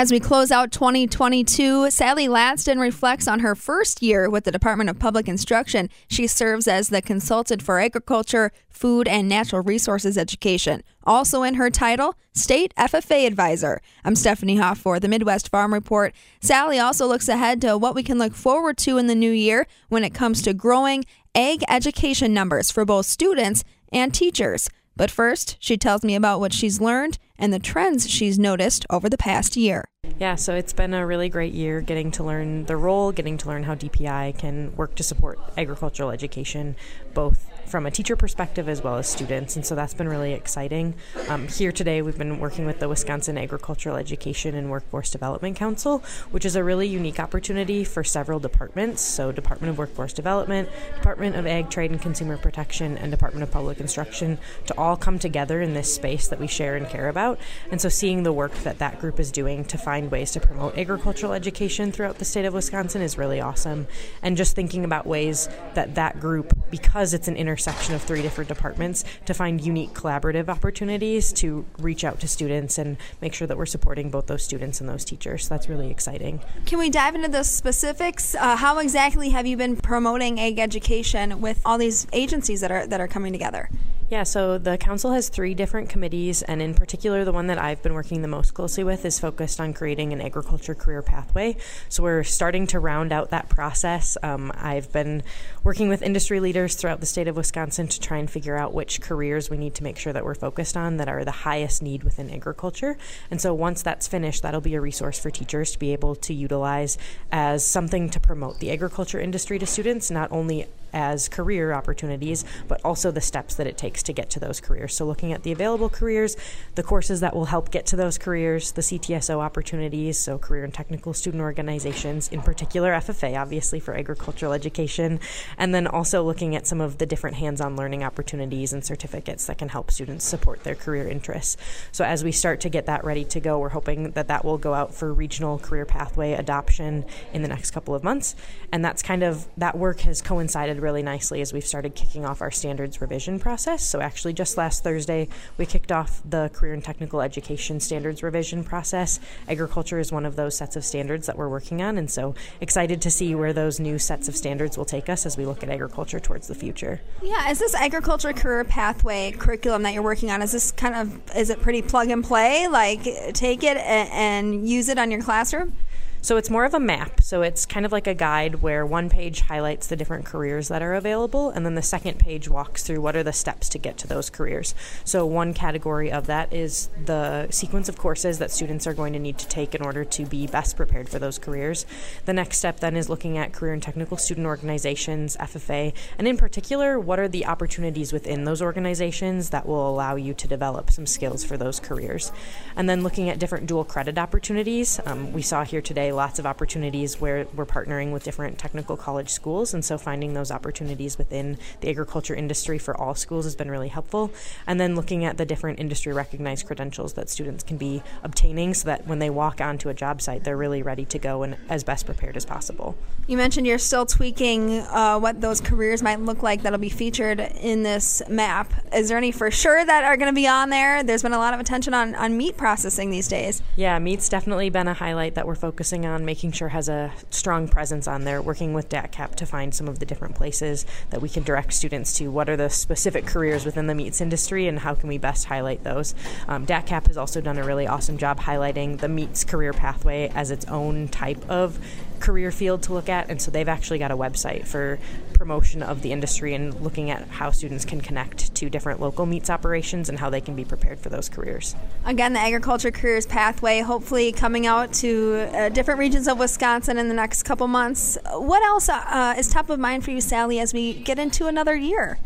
As we close out 2022, Sally Ladsten reflects on her first year with the Department of Public Instruction. She serves as the consultant for agriculture, food, and natural resources education. Also in her title, State FFA Advisor. I'm Stephanie Hoff for the Midwest Farm Report. Sally also looks ahead to what we can look forward to in the new year when it comes to growing ag education numbers for both students and teachers. But first, she tells me about what she's learned and the trends she's noticed over the past year. Yeah, so it's been a really great year getting to learn the role, getting to learn how DPI can work to support agricultural education, both from a teacher perspective as well as students. And so that's been really exciting. Um, here today, we've been working with the Wisconsin Agricultural Education and Workforce Development Council, which is a really unique opportunity for several departments. So, Department of Workforce Development, Department of Ag, Trade and Consumer Protection, and Department of Public Instruction to all come together in this space that we share and care about. And so, seeing the work that that group is doing to find ways to promote agricultural education throughout the state of Wisconsin is really awesome. And just thinking about ways that that group, because it's an intersection of three different departments to find unique collaborative opportunities to reach out to students and make sure that we're supporting both those students and those teachers. So that's really exciting. Can we dive into the specifics? Uh, how exactly have you been promoting ag education with all these agencies that are that are coming together? Yeah, so the council has three different committees, and in particular, the one that I've been working the most closely with is focused on creating an agriculture career pathway. So we're starting to round out that process. Um, I've been working with industry leaders throughout the state of Wisconsin to try and figure out which careers we need to make sure that we're focused on that are the highest need within agriculture. And so once that's finished, that'll be a resource for teachers to be able to utilize as something to promote the agriculture industry to students, not only as career opportunities, but also the steps that it takes to get to those careers. So, looking at the available careers, the courses that will help get to those careers, the CTSO opportunities, so career and technical student organizations, in particular FFA, obviously for agricultural education, and then also looking at some of the different hands on learning opportunities and certificates that can help students support their career interests. So, as we start to get that ready to go, we're hoping that that will go out for regional career pathway adoption in the next couple of months. And that's kind of that work has coincided really nicely as we've started kicking off our standards revision process. So, actually, just last Thursday, we kicked off the career and technical education standards revision process. Agriculture is one of those sets of standards that we're working on, and so excited to see where those new sets of standards will take us as we look at agriculture towards the future. Yeah, is this agriculture career pathway curriculum that you're working on? Is this kind of is it pretty plug and play? Like take it and, and use it on your classroom? So it's more of a map. So it's kind of like a guide where one page highlights the different careers that are available, and then the second page walks through what are the steps to get to those careers. So one category of that is the sequence of courses that students are going to need to take in order to be best prepared for those careers. The next step then is looking at career and technical student organizations, FFA, and in particular, what are the opportunities within those organizations that will allow you to develop some skills for those careers. And then looking at different dual credit opportunities. Um, we saw here today lots of opportunities where we're partnering with different technical college schools, and so finding those opportunities within the agriculture industry for all schools has been really helpful. And then looking at the different industry recognized credentials that students can be obtaining so that when they walk onto a job site, they're really ready to go and as best prepared as possible. You mentioned you're still tweaking uh, what those careers might look like that'll be featured in this map. Is there any for sure that are going to be on there? There's been a lot of attention on, on meat processing these days. Yeah, meat's definitely been a highlight that we're focusing focusing on making sure has a strong presence on there, working with DATCP to find some of the different places that we can direct students to. What are the specific careers within the meats industry, and how can we best highlight those? Um, DATCP has also done a really awesome job highlighting the meats career pathway as its own type of career field to look at, and so they've actually got a website for promotion of the industry and looking at how students can connect to different local meats operations and how they can be prepared for those careers. Again, the agriculture careers pathway, hopefully coming out to uh, different regions of Wisconsin in the next couple months. What else uh, is top of mind for you, Sally, as we get into another year?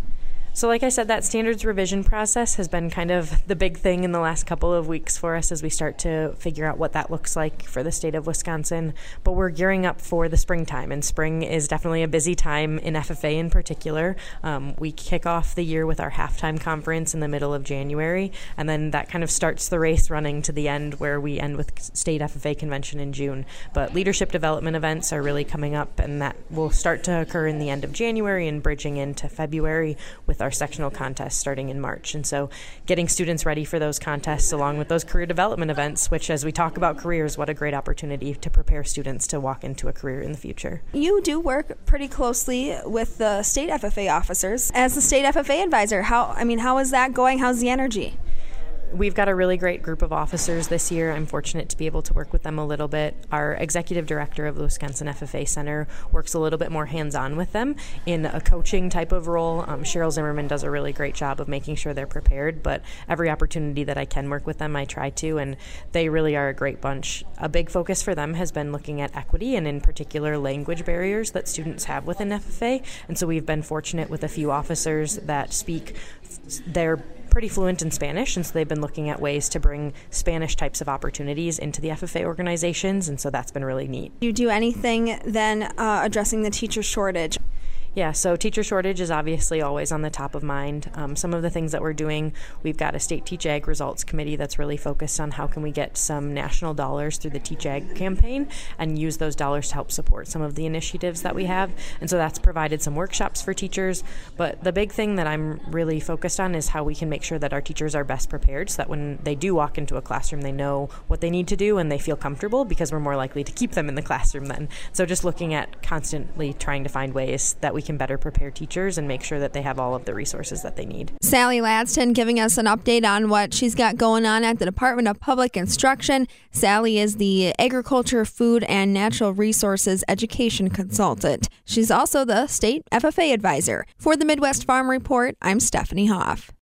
So, like I said, that standards revision process has been kind of the big thing in the last couple of weeks for us as we start to figure out what that looks like for the state of Wisconsin. But we're gearing up for the springtime, and spring is definitely a busy time in FFA in particular. Um, we kick off the year with our halftime conference in the middle of January, and then that kind of starts the race running to the end where we end with state FFA convention in June. But leadership development events are really coming up, and that will start to occur in the end of January and bridging into February with our sectional contests starting in March. And so getting students ready for those contests along with those career development events, which as we talk about careers, what a great opportunity to prepare students to walk into a career in the future. You do work pretty closely with the state FFA officers. As the state FFA advisor, how I mean, how is that going? How's the energy? We've got a really great group of officers this year. I'm fortunate to be able to work with them a little bit. Our executive director of the Wisconsin FFA Center works a little bit more hands on with them in a coaching type of role. Um, Cheryl Zimmerman does a really great job of making sure they're prepared, but every opportunity that I can work with them, I try to, and they really are a great bunch. A big focus for them has been looking at equity and, in particular, language barriers that students have within FFA. And so we've been fortunate with a few officers that speak their pretty fluent in Spanish, and so they've been looking at ways to bring Spanish types of opportunities into the FFA organizations, and so that's been really neat. Do you do anything then uh, addressing the teacher shortage? Yeah, so teacher shortage is obviously always on the top of mind. Um, some of the things that we're doing, we've got a state Teach Ag results committee that's really focused on how can we get some national dollars through the Teach Ag campaign and use those dollars to help support some of the initiatives that we have. And so that's provided some workshops for teachers. But the big thing that I'm really focused on is how we can make sure that our teachers are best prepared so that when they do walk into a classroom, they know what they need to do and they feel comfortable because we're more likely to keep them in the classroom then. So just looking at constantly trying to find ways that we we can better prepare teachers and make sure that they have all of the resources that they need. Sally Ladsten giving us an update on what she's got going on at the Department of Public Instruction. Sally is the Agriculture, Food, and Natural Resources Education Consultant. She's also the State FFA Advisor. For the Midwest Farm Report, I'm Stephanie Hoff.